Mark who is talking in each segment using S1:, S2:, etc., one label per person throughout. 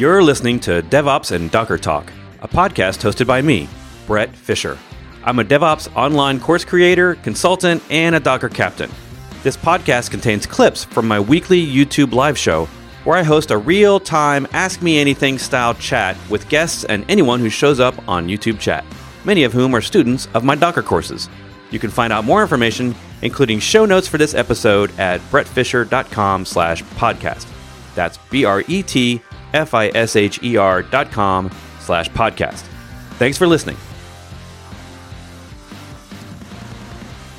S1: You're listening to DevOps and Docker Talk, a podcast hosted by me, Bret Fisher. I'm a DevOps online course creator, consultant, and a Docker captain. This podcast contains clips from my weekly YouTube live show where I host a real time Ask Me Anything style chat with guests and anyone who shows up on YouTube chat, many of whom are students of my Docker courses. You can find out more information, including show notes for this episode at bretfisher.com slash podcast. That's B-R-E-T-F-I-S-H-E-R dot com slash podcast. Thanks for listening.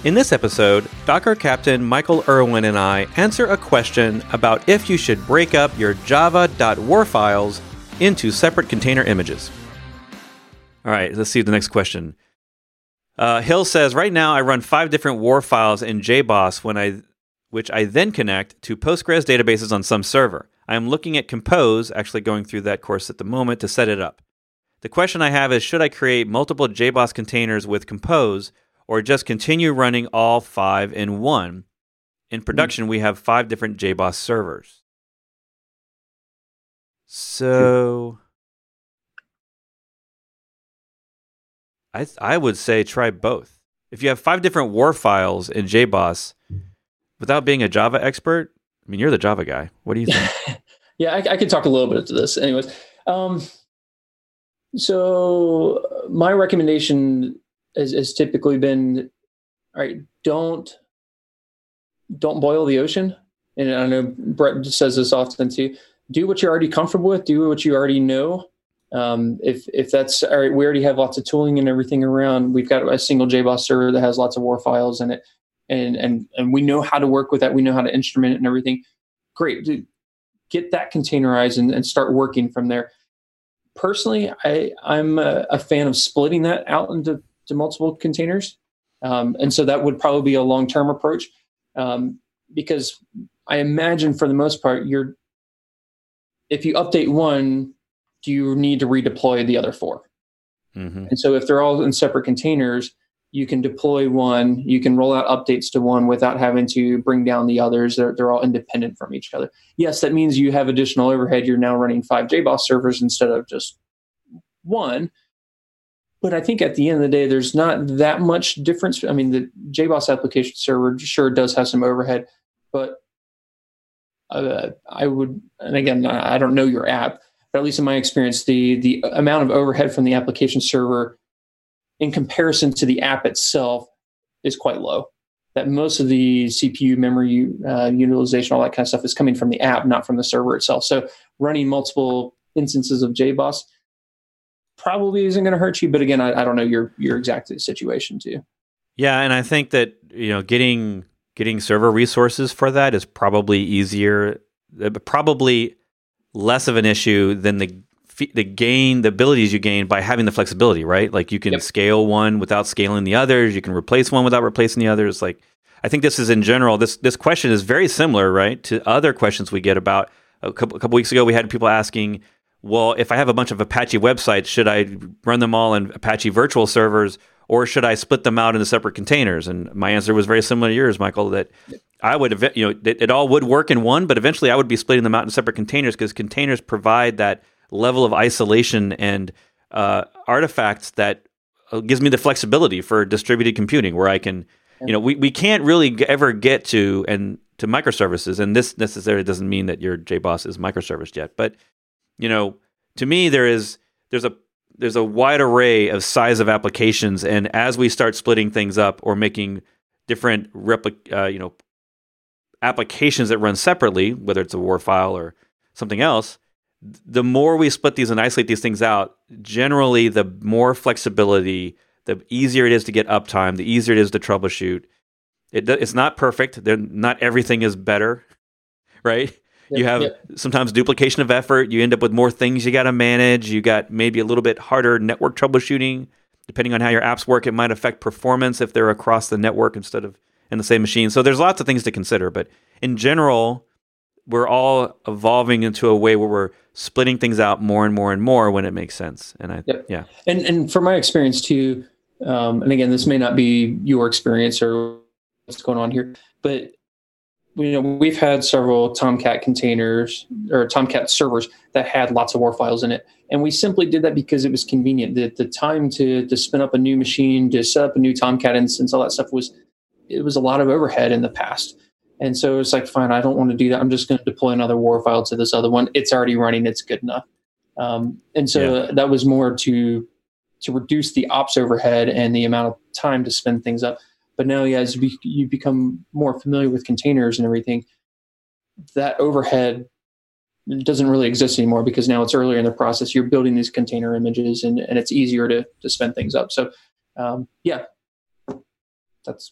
S1: In this episode, Docker Captain Michael Irwin and I answer a question about if you should break up your java.war files into separate container images. All right, let's see the next question. Uh, Hill says, right now I run five different war files in JBoss when I, which I then connect to Postgres databases on some server. I am looking at Compose, actually going through that course at the moment to set it up. The question I have is, should I create multiple JBoss containers with Compose or just continue running all five in one? In hmm. production, we have five different JBoss servers. So hmm. I I would say try both. If you have five different war files in JBoss, without being a Java expert, I mean you're the Java guy. What do you think?
S2: yeah, I, I could talk a little bit to this. Anyways, um, so my recommendation has, has typically been, all right, don't don't boil the ocean. And I know Bret says this often too. Do what you're already comfortable with. Do what you already know. Um, if if that's all right, we already have lots of tooling and everything around. We've got a single JBoss server that has lots of war files in it, and and and we know how to work with that. We know how to instrument it and everything. Great, Dude, get that containerized and, and start working from there. Personally, I I'm a, a fan of splitting that out into to multiple containers. Um, and so that would probably be a long term approach um, because I imagine for the most part, you're if you update one, do you need to redeploy the other 4 mm-hmm. And so if they're all in separate containers, you can deploy one, you can roll out updates to one without having to bring down the others. They're, they're all independent from each other. Yes, that means you have additional overhead. You're now running five JBoss servers instead of just one. But I think at the end of the day, there's not that much difference. I mean, the JBoss application server sure does have some overhead, but uh, I would, and again, I don't know your app, but at least in my experience, the the amount of overhead from the application server in comparison to the app itself is quite low. That most of the CPU memory uh, utilization, all that kind of stuff, is coming from the app, not from the server itself. So running multiple instances of JBoss probably isn't going to hurt you. But again, I, I don't know your your exact situation too.
S1: Yeah, and I think that you know getting getting server resources for that is probably easier, probably less of an issue than the the gain, the abilities you gain by having the flexibility, right? Like you can yep. scale one without scaling the others. You can replace one without replacing the others. Like I think this is in general. This this question is very similar, right, to other questions we get about. A couple, a couple weeks ago, we had people asking, well, if I have a bunch of Apache websites, should I run them all in Apache virtual servers or should I split them out into separate containers? And my answer was very similar to yours, Michael, that I would, you know, it, it all would work in one, but eventually I would be splitting them out in separate containers because containers provide that level of isolation and uh, artifacts that uh, gives me the flexibility for distributed computing where I can, you know, we, we can't really ever get to and to microservices, and this necessarily doesn't mean that your JBoss is microservice yet, but you know, to me there is there's a there's a wide array of size of applications, and as we start splitting things up or making different replic, uh, you know, applications that run separately, whether it's a war file or something else, the more we split these and isolate these things out, generally the more flexibility, the easier it is to get uptime, the easier it is to troubleshoot. It, it's not perfect. They're, not everything is better, right? you have sometimes duplication of effort. You end up with more things you got to manage. You got maybe a little bit harder network troubleshooting. Depending on how your apps work, it might affect performance if they're across the network instead of in the same machine. So there's lots of things to consider. But in general, we're all evolving into a way where we're splitting things out more and more and more when it makes sense. And I, yep. yeah.
S2: And and from my experience too, um, and again, this may not be your experience or what's going on here, but you know, we've had several Tomcat containers or Tomcat servers that had lots of WAR files in it. And we simply did that because it was convenient. The, the time to, to spin up a new machine, to set up a new Tomcat instance, all that stuff was, it was a lot of overhead in the past. And so it's like, fine, I don't want to do that. I'm just going to deploy another WAR file to this other one. It's already running. It's good enough. Um, and so yeah. that was more to to reduce the ops overhead and the amount of time to spend things up. But now, yeah, as you become more familiar with containers and everything, that overhead doesn't really exist anymore because now it's earlier in the process. You're building these container images and, and it's easier to, to spend things up. So, um, yeah, that's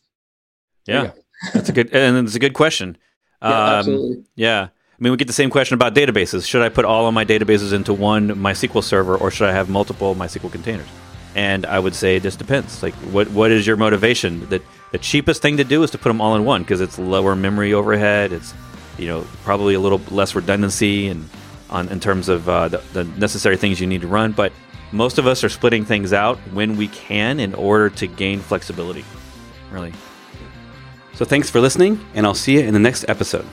S1: yeah, that's a good and it's a good question.
S2: Yeah, um, absolutely.
S1: Yeah. I mean, we get the same question about databases. Should I put all of my databases into one MySQL server, or should I have multiple MySQL containers? And I would say this depends. Like, what what is your motivation? That the cheapest thing to do is to put them all in one because it's lower memory overhead. It's you know probably a little less redundancy and on in terms of uh, the, the necessary things you need to run. But most of us are splitting things out when we can in order to gain flexibility. Really. So thanks for listening, and I'll see you in the next episode.